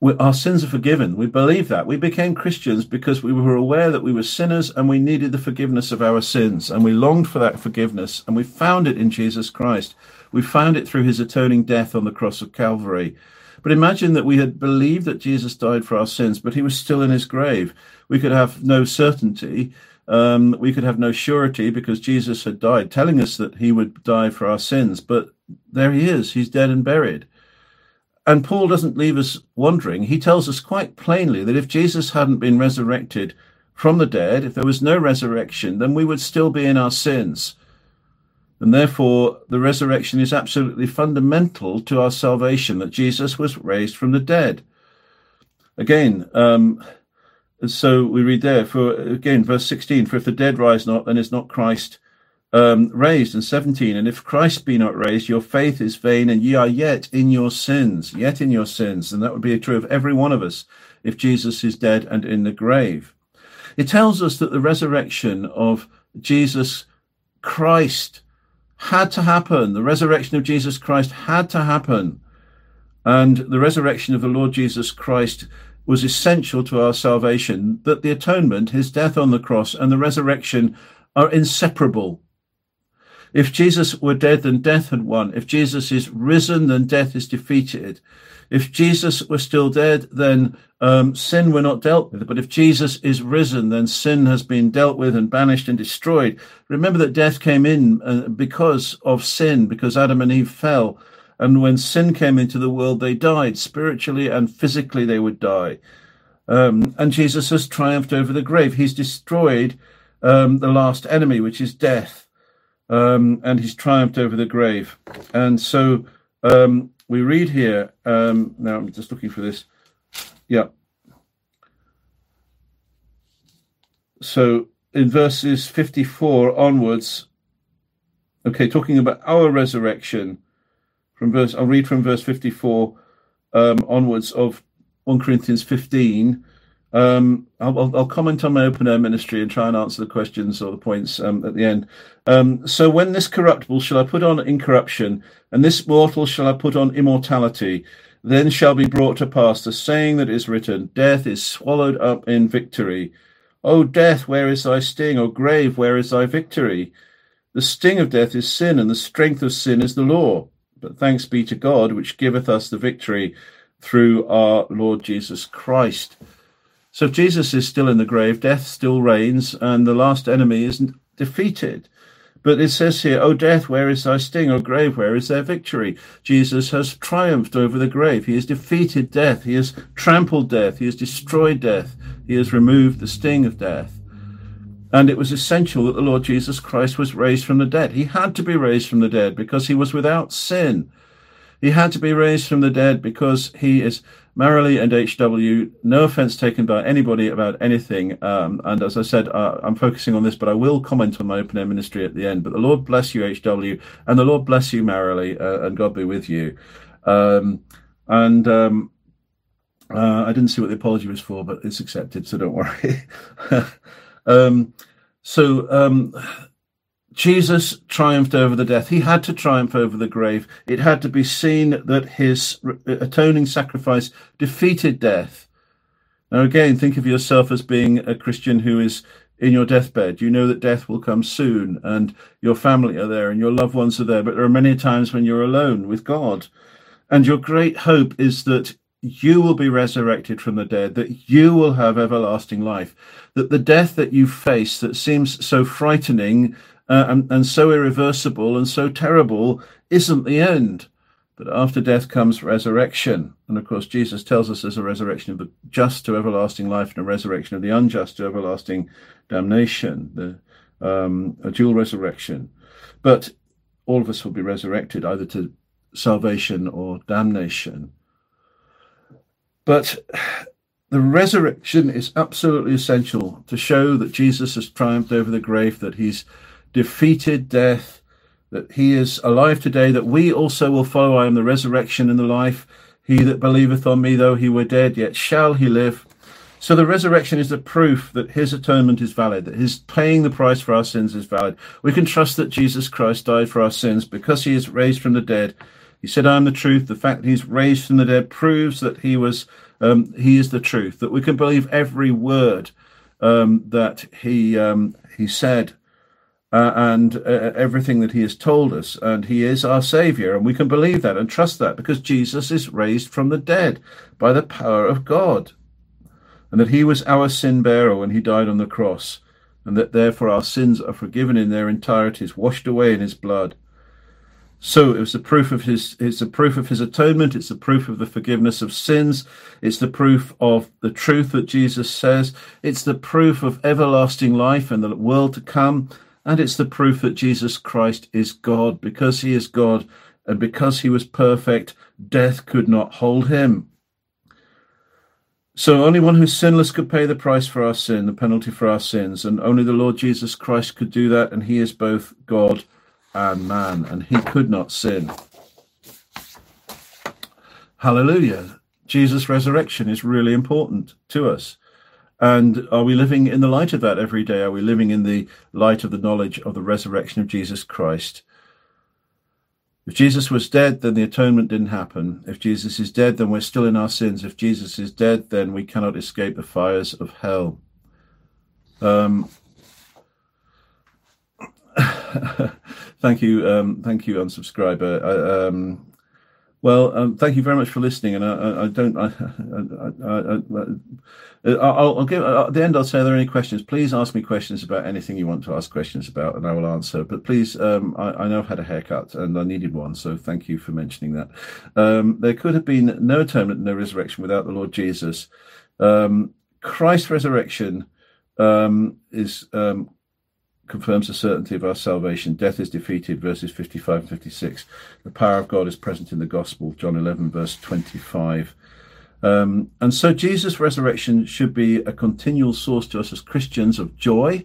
we, our sins are forgiven. We believe that. We became Christians because we were aware that we were sinners and we needed the forgiveness of our sins. And we longed for that forgiveness. And we found it in Jesus Christ. We found it through his atoning death on the cross of Calvary. But imagine that we had believed that Jesus died for our sins, but he was still in his grave. We could have no certainty. Um, we could have no surety because Jesus had died, telling us that he would die for our sins. But there he is. He's dead and buried. And Paul doesn't leave us wondering. He tells us quite plainly that if Jesus hadn't been resurrected from the dead, if there was no resurrection, then we would still be in our sins. And therefore, the resurrection is absolutely fundamental to our salvation, that Jesus was raised from the dead. Again, um, so we read there, for again, verse 16, for if the dead rise not, then is not Christ um, raised. And 17, and if Christ be not raised, your faith is vain, and ye are yet in your sins, yet in your sins. And that would be true of every one of us if Jesus is dead and in the grave. It tells us that the resurrection of Jesus Christ had to happen. The resurrection of Jesus Christ had to happen. And the resurrection of the Lord Jesus Christ was essential to our salvation, that the atonement, his death on the cross, and the resurrection are inseparable. If Jesus were dead, then death had won. If Jesus is risen, then death is defeated. If Jesus were still dead, then um, sin were not dealt with. But if Jesus is risen, then sin has been dealt with and banished and destroyed. Remember that death came in uh, because of sin, because Adam and Eve fell. And when sin came into the world, they died. Spiritually and physically, they would die. Um, and Jesus has triumphed over the grave. He's destroyed um, the last enemy, which is death. Um, and he's triumphed over the grave. And so um, we read here, um, now I'm just looking for this. Yeah. So in verses 54 onwards, okay, talking about our resurrection, from verse, I'll read from verse 54 um, onwards of 1 Corinthians 15. Um, I'll, I'll, comment on my open air ministry and try and answer the questions or the points um, at the end. Um, so, when this corruptible shall I put on incorruption, and this mortal shall I put on immortality, then shall be brought to pass the saying that is written Death is swallowed up in victory. O death, where is thy sting? O grave, where is thy victory? The sting of death is sin, and the strength of sin is the law. But thanks be to God, which giveth us the victory through our Lord Jesus Christ. So if Jesus is still in the grave, death still reigns, and the last enemy isn't defeated. But it says here, O death, where is thy sting? O grave, where is their victory? Jesus has triumphed over the grave. He has defeated death. He has trampled death. He has destroyed death. He has removed the sting of death. And it was essential that the Lord Jesus Christ was raised from the dead. He had to be raised from the dead because he was without sin. He had to be raised from the dead because he is Marilee and HW. No offense taken by anybody about anything. Um, and as I said, uh, I'm focusing on this, but I will comment on my open air ministry at the end. But the Lord bless you, HW, and the Lord bless you, Marilee, uh, and God be with you. Um, and um, uh, I didn't see what the apology was for, but it's accepted, so don't worry. Um, so um, Jesus triumphed over the death. He had to triumph over the grave. It had to be seen that his uh, atoning sacrifice defeated death. Now, again, think of yourself as being a Christian who is in your deathbed. You know that death will come soon, and your family are there, and your loved ones are there. But there are many times when you're alone with God. And your great hope is that you will be resurrected from the dead, that you will have everlasting life, that the death that you face that seems so frightening uh, and, and so irreversible and so terrible isn't the end. But after death comes resurrection. And of course, Jesus tells us there's a resurrection of the just to everlasting life and a resurrection of the unjust to everlasting damnation, the, um, a dual resurrection. But all of us will be resurrected either to salvation or damnation. But the resurrection is absolutely essential to show that Jesus has triumphed over the grave, that he's defeated death, that he is alive today, that we also will follow. I am the resurrection and the life. He that believeth on me, though he were dead, yet shall he live. So the resurrection is the proof that his atonement is valid, that his paying the price for our sins is valid. We can trust that Jesus Christ died for our sins because he is raised from the dead he said, I am the truth. The fact that he's raised from the dead proves that he was, um, he is the truth, that we can believe every word um, that he, um, he said uh, and uh, everything that he has told us. And he is our savior. And we can believe that and trust that because Jesus is raised from the dead by the power of God. And that he was our sin bearer when he died on the cross. And that therefore our sins are forgiven in their entirety, washed away in his blood. So it was the proof of his, it's the proof of his atonement. It's the proof of the forgiveness of sins. It's the proof of the truth that Jesus says. It's the proof of everlasting life and the world to come. And it's the proof that Jesus Christ is God. Because he is God and because he was perfect, death could not hold him. So only one who's sinless could pay the price for our sin, the penalty for our sins. And only the Lord Jesus Christ could do that. And he is both God and man, and he could not sin. Hallelujah. Jesus' resurrection is really important to us. And are we living in the light of that every day? Are we living in the light of the knowledge of the resurrection of Jesus Christ? If Jesus was dead, then the atonement didn't happen. If Jesus is dead, then we're still in our sins. If Jesus is dead, then we cannot escape the fires of hell. Um, thank you, um, thank you, unsubscriber. I, um, Well, um, thank you very much for listening. And I, I, I don't, I, will give at the end. I'll say, are there any questions? Please ask me questions about anything you want to ask questions about, and I will answer. But please, um, I, know I've had a haircut and I needed one, so thank you for mentioning that. Um, there could have been no atonement, no resurrection without the Lord Jesus. Um, Christ's resurrection um, is um, confirms the certainty of our salvation. Death is defeated, verses 55 and 56. The power of God is present in the gospel, John 11, verse 25. Um, and so Jesus' resurrection should be a continual source to us as Christians of joy.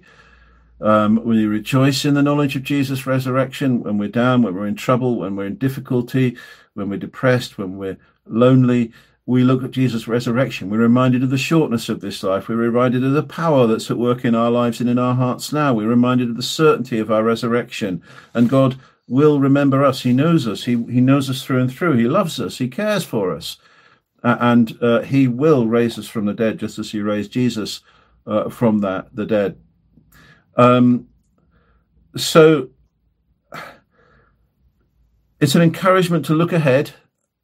Um, we rejoice in the knowledge of Jesus' resurrection when we're down, when we're in trouble, when we're in difficulty, when we're depressed, when we're lonely we look at Jesus' resurrection, we're reminded of the shortness of this life. We're reminded of the power that's at work in our lives and in our hearts now. We're reminded of the certainty of our resurrection. And God will remember us. He knows us. He, he knows us through and through. He loves us. He cares for us. Uh, and uh, He will raise us from the dead, just as He raised Jesus uh, from that the dead. Um, so it's an encouragement to look ahead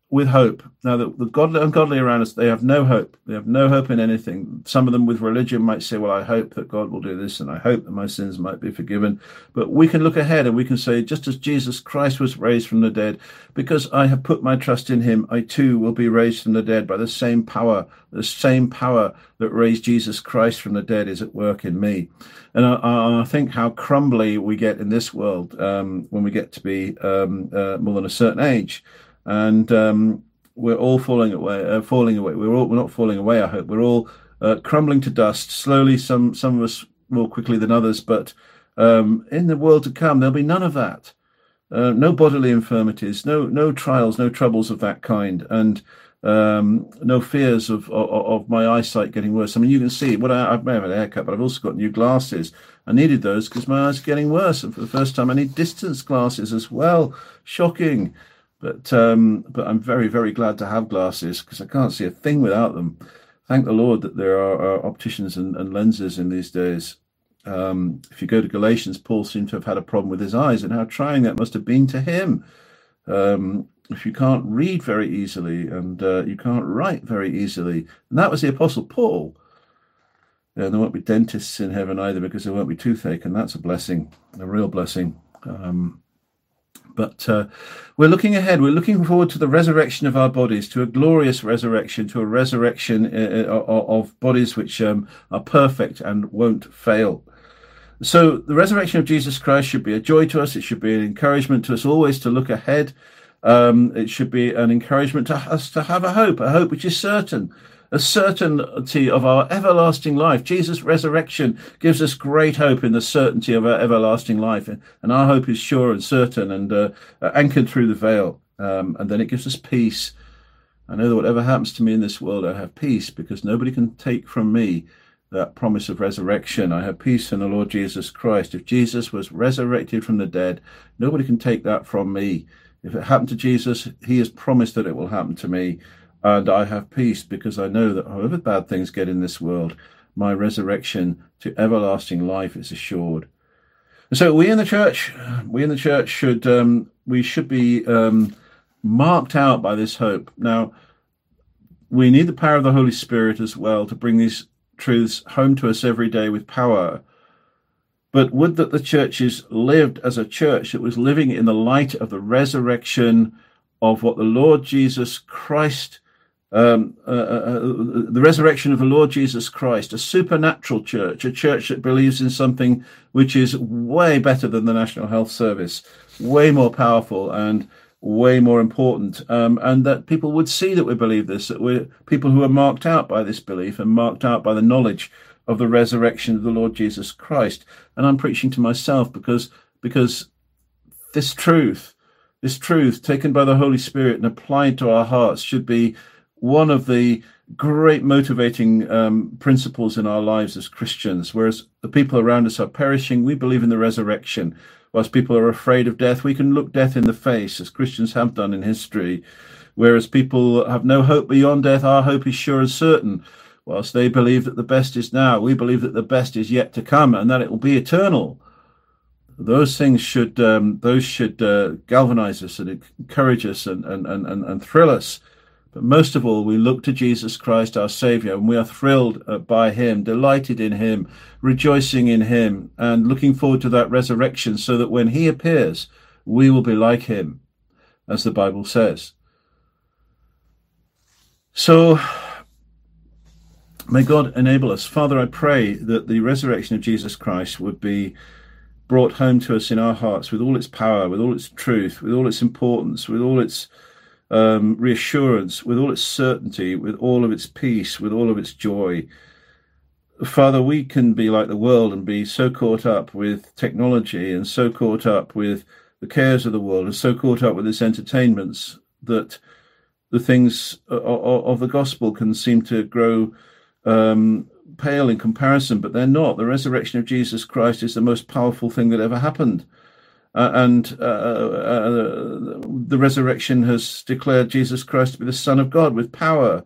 with hope. Now, the, the godly ungodly around us, they have no hope. They have no hope in anything. Some of them with religion might say, Well, I hope that God will do this, and I hope that my sins might be forgiven. But we can look ahead and we can say, Just as Jesus Christ was raised from the dead, because I have put my trust in him, I too will be raised from the dead by the same power. The same power that raised Jesus Christ from the dead is at work in me. And I, I think how crumbly we get in this world um, when we get to be um, uh, more than a certain age and um, we're all falling away. Uh, falling away. We're all we're not falling away. I hope we're all uh, crumbling to dust slowly. Some some of us more quickly than others, but um, in the world to come, there'll be none of that. Uh, no bodily infirmities, no no trials, no troubles of that kind, and um, no fears of, of, of my eyesight getting worse. I mean, you can see what I, I may have had a haircut, but I've also got new glasses. I needed those because my eyes are getting worse, and for the first time, I need distance glasses as well. Shocking. But um, but I'm very very glad to have glasses because I can't see a thing without them. Thank the Lord that there are, are opticians and, and, lenses in these days. Um, if you go to Galatians, Paul seemed to have had a problem with his eyes, and how trying that must have been to him. Um, if you can't read very easily and uh, you can't write very easily, and that was the Apostle Paul. Yeah, there won't be dentists in heaven either because there won't be toothache, and that's a blessing, a real blessing. Um, but uh, we're looking ahead. We're looking forward to the resurrection of our bodies, to a glorious resurrection, to a resurrection uh, uh of bodies which um, are perfect and won't fail. So the resurrection of Jesus Christ should be a joy to us. It should be an encouragement to us always to look ahead. Um, it should be an encouragement to us to have a hope, a hope which is certain, a certainty of our everlasting life. Jesus' resurrection gives us great hope in the certainty of our everlasting life. And our hope is sure and certain and uh, anchored through the veil. Um, and then it gives us peace. I know that whatever happens to me in this world, I have peace because nobody can take from me that promise of resurrection. I have peace in the Lord Jesus Christ. If Jesus was resurrected from the dead, nobody can take that from me. If it happened to Jesus, he has promised that it will happen to me. And I have peace because I know that however bad things get in this world, my resurrection to everlasting life is assured. And so we in the church, we in the church should um, we should be um, marked out by this hope. Now, we need the power of the Holy Spirit as well to bring these truths home to us every day with power. But would that the churches lived as a church that was living in the light of the resurrection of what the Lord Jesus Christ um, uh, uh, uh, the resurrection of the Lord Jesus Christ, a supernatural church, a church that believes in something which is way better than the National Health Service, way more powerful and way more important, um, and that people would see that we believe this, that we're people who are marked out by this belief and marked out by the knowledge of the resurrection of the Lord Jesus Christ. And I'm preaching to myself because because this truth, this truth taken by the Holy Spirit and applied to our hearts should be one of the great motivating um, principles in our lives as Christians. Whereas the people around us are perishing, we believe in the resurrection. Whilst people are afraid of death, we can look death in the face, as Christians have done in history. Whereas people have no hope beyond death, our hope is sure and certain. Whilst they believe that the best is now, we believe that the best is yet to come and that it will be eternal. those things should um, those should uh, galvanize us and encourage us and, and, and, and thrill us. But most of all, we look to Jesus Christ, our Savior, and we are thrilled uh, by Him, delighted in Him, rejoicing in Him, and looking forward to that resurrection so that when He appears, we will be like Him, as the Bible says. So, may God enable us. Father, I pray that the resurrection of Jesus Christ would be brought home to us in our hearts with all its power, with all its truth, with all its importance, with all its um, reassurance, with all its certainty, with all of its peace, with all of its joy. Father, we can be like the world and be so caught up with technology and so caught up with the cares of the world and so caught up with its entertainments that the things of the gospel can seem to grow um, pale in comparison, but they're not. The resurrection of Jesus Christ is the most powerful thing that ever happened. Uh, and uh, uh, the resurrection has declared Jesus Christ to be the Son of God with power.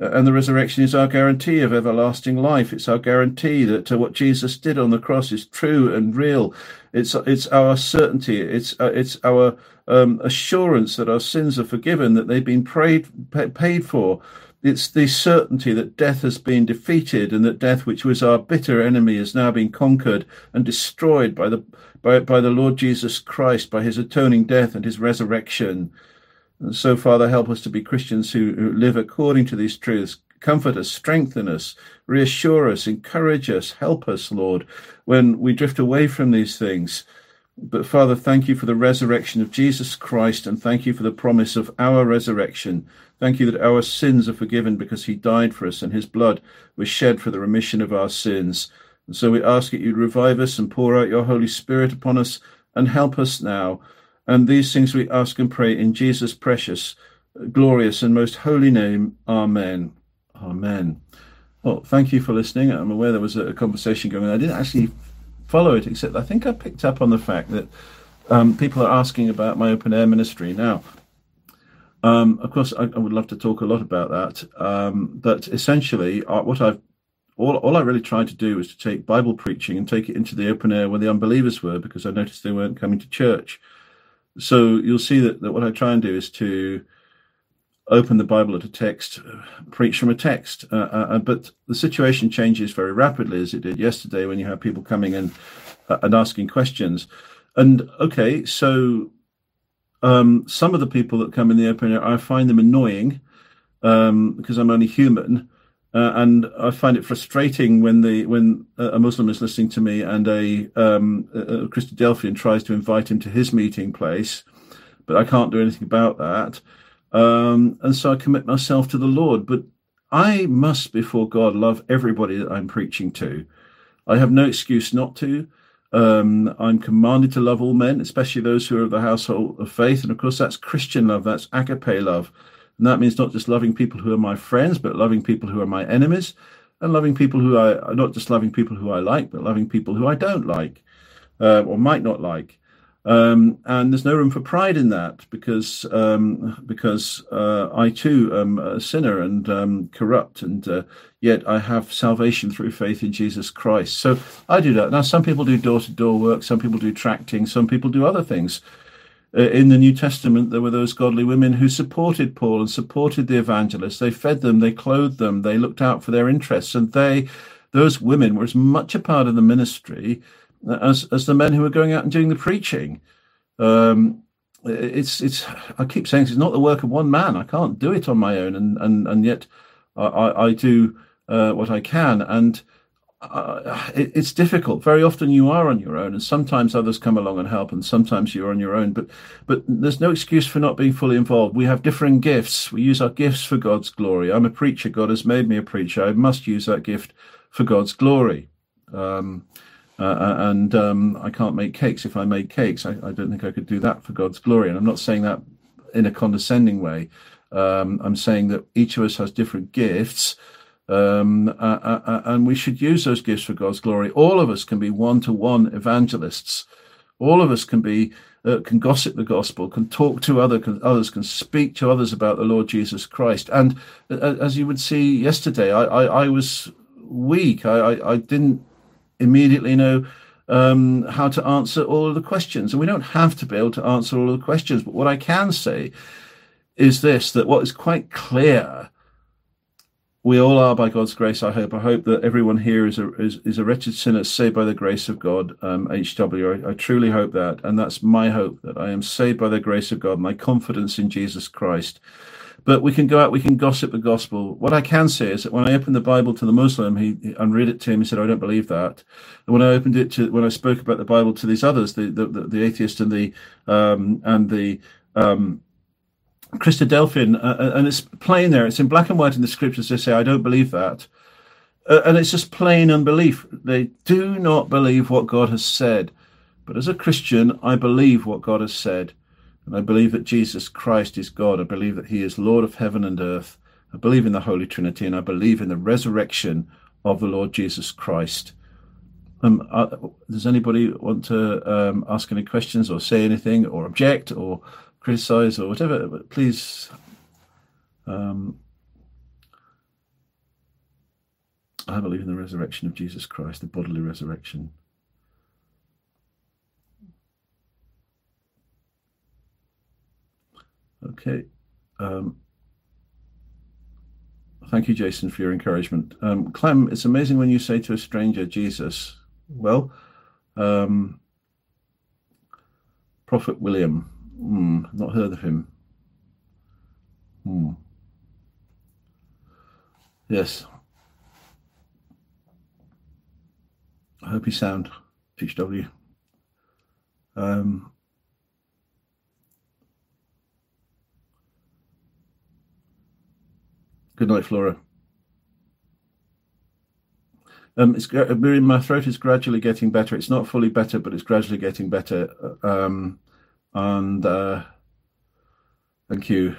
Uh, and the resurrection is our guarantee of everlasting life. It's our guarantee that uh, what Jesus did on the cross is true and real. It's it's our certainty. It's uh, it's our um, assurance that our sins are forgiven, that they've been prayed, paid for it's the certainty that death has been defeated and that death, which was our bitter enemy, has now been conquered and destroyed by the by, by the Lord Jesus Christ, by his atoning death and his resurrection. And so, Father, help us to be Christians who, who live according to these truths. Comfort us, strengthen us, reassure us, encourage us, help us, Lord, when we drift away from these things. But Father, thank you for the resurrection of Jesus Christ and thank you for the promise of our resurrection. Thank you that our sins are forgiven because he died for us and his blood was shed for the remission of our sins. And so we ask that you revive us and pour out your Holy Spirit upon us and help us now. And these things we ask and pray in Jesus' precious, glorious, and most holy name. Amen. Amen. Well, thank you for listening. I'm aware there was a conversation going on. I didn't actually follow it, except I think I picked up on the fact that um, people are asking about my open air ministry. Now, um, of course, I, I, would love to talk a lot about that, um, but essentially, uh, what I've all, all I really tried to do was to take Bible preaching and take it into the open air where the unbelievers were, because I noticed they weren't coming to church. So you'll see that, that what I try and do is to open the Bible at a text, preach from a text. Uh, uh, uh, but the situation changes very rapidly, as it did yesterday, when you have people coming in uh, and asking questions. And okay, so um, some of the people that come in the open air, I find them annoying um, because I'm only human. Uh, and I find it frustrating when the when a Muslim is listening to me and a, um, a Christadelphian tries to invite him to his meeting place, but I can't do anything about that. Um, and so I commit myself to the Lord. But I must, before God, love everybody that I'm preaching to. I have no excuse not to. Um, I'm commanded to love all men, especially those who are of the household of faith. And of course, that's Christian love, that's agape love. And that means not just loving people who are my friends, but loving people who are my enemies, and loving people who I, not just loving people who I like, but loving people who I don't like uh, or might not like. Um, and there's no room for pride in that because um, because uh, I too am a sinner and um, corrupt, and uh, yet I have salvation through faith in Jesus Christ. So I do that. Now, some people do door to door work, some people do tracting, some people do other things. Uh, in the New Testament, there were those godly women who supported Paul and supported the evangelists. They fed them, they clothed them, they looked out for their interests, and they, those women, were as much a part of the ministry as as the men who are going out and doing the preaching. Um, it's it's I keep saying it's not the work of one man. I can't do it on my own, and and and yet I, I, do uh, what I can, and uh, it, it's difficult. Very often you are on your own, and sometimes others come along and help, and sometimes you're on your own. But but there's no excuse for not being fully involved. We have differing gifts. We use our gifts for God's glory. I'm a preacher. God has made me a preacher. I must use that gift for God's glory. Um, uh, uh, and um, I can't make cakes. If I made cakes, I, I, don't think I could do that for God's glory. And I'm not saying that in a condescending way. Um, I'm saying that each of us has different gifts, um, uh, uh, uh and we should use those gifts for God's glory. All of us can be one-to-one evangelists. All of us can be uh, can gossip the gospel, can talk to other can, others, can speak to others about the Lord Jesus Christ. And as you would see yesterday, I, I, I was weak. I, I didn't immediately know um, how to answer all of the questions. And we don't have to be able to answer all of the questions. But what I can say is this that what is quite clear we all are by God's grace. I hope. I hope that everyone here is a is, is a wretched sinner saved by the grace of God. Um, HW. I, I, truly hope that, and that's my hope that I am saved by the grace of God. My confidence in Jesus Christ. But we can go out, we can gossip the gospel. What I can say is that when I opened the Bible to the Muslim, he and read it to him, he said, "I don't believe that." And when I opened it to, when I spoke about the Bible to these others, the the, the, the atheist and the um, and the um, Christadelphian, uh, uh, and it's plain there. It's in black and white in the scriptures. They say, "I don't believe that," uh, and it's just plain unbelief. They do not believe what God has said. But as a Christian, I believe what God has said, and I believe that Jesus Christ is God. I believe that He is Lord of heaven and earth. I believe in the Holy Trinity, and I believe in the resurrection of the Lord Jesus Christ. Um, uh, does anybody want to um, ask any questions or say anything or object or criticize or whatever, please um, I believe in the resurrection of Jesus Christ, the bodily resurrection. Okay. Um, thank you, Jason, for your encouragement. Um, Clem, it's amazing when you say to a stranger, Jesus. Well, um, Prophet William Hmm, not heard of him. Hmm. Yes. I hope you sound, HW. Um, good night, Flora. Um, it's my throat is gradually getting better. It's not fully better, but it's gradually getting better. Um, and uh, thank you.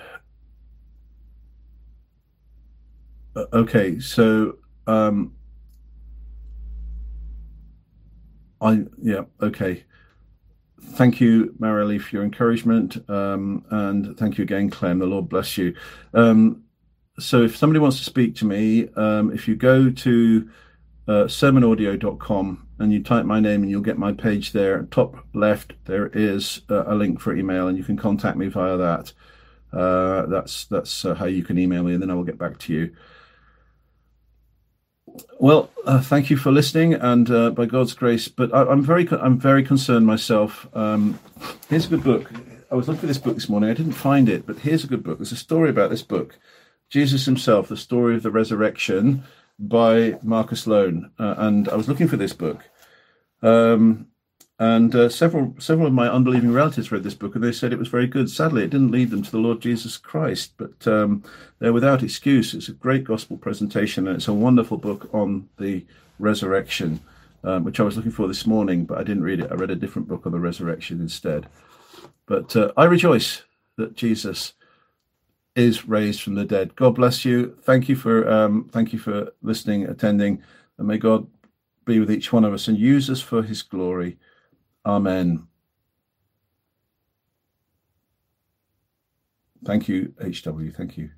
Uh, okay, so um, I yeah okay. Thank you, Marilee, for your encouragement, um, and thank you again, Clem. The Lord bless you. Um, so, if somebody wants to speak to me, um, if you go to uh, sermonaudio.com and you type my name and you'll get my page there. Top left, there is uh, a link for email and you can contact me via that. Uh, that's that's uh, how you can email me and then I will get back to you. Well, uh, thank you for listening, and uh, by God's grace, but I, am very I'm very concerned myself. Um, here's a good book. I was looking for this book this morning. I didn't find it, but here's a good book. There's a story about this book. Jesus himself, the story of the resurrection by Marcus Loane, uh, and I was looking for this book. Um, and uh, several several of my unbelieving relatives read this book, and they said it was very good. Sadly, it didn't lead them to the Lord Jesus Christ, but um, they're without excuse. It's a great gospel presentation, and it's a wonderful book on the resurrection, um, which I was looking for this morning, but I didn't read it. I read a different book on the resurrection instead. But uh, I rejoice that Jesus is raised from the dead. God bless you. Thank you for um, thank you for listening, attending, and may God be with each one of us and use us for His glory. Amen. Thank you, HW. Thank you.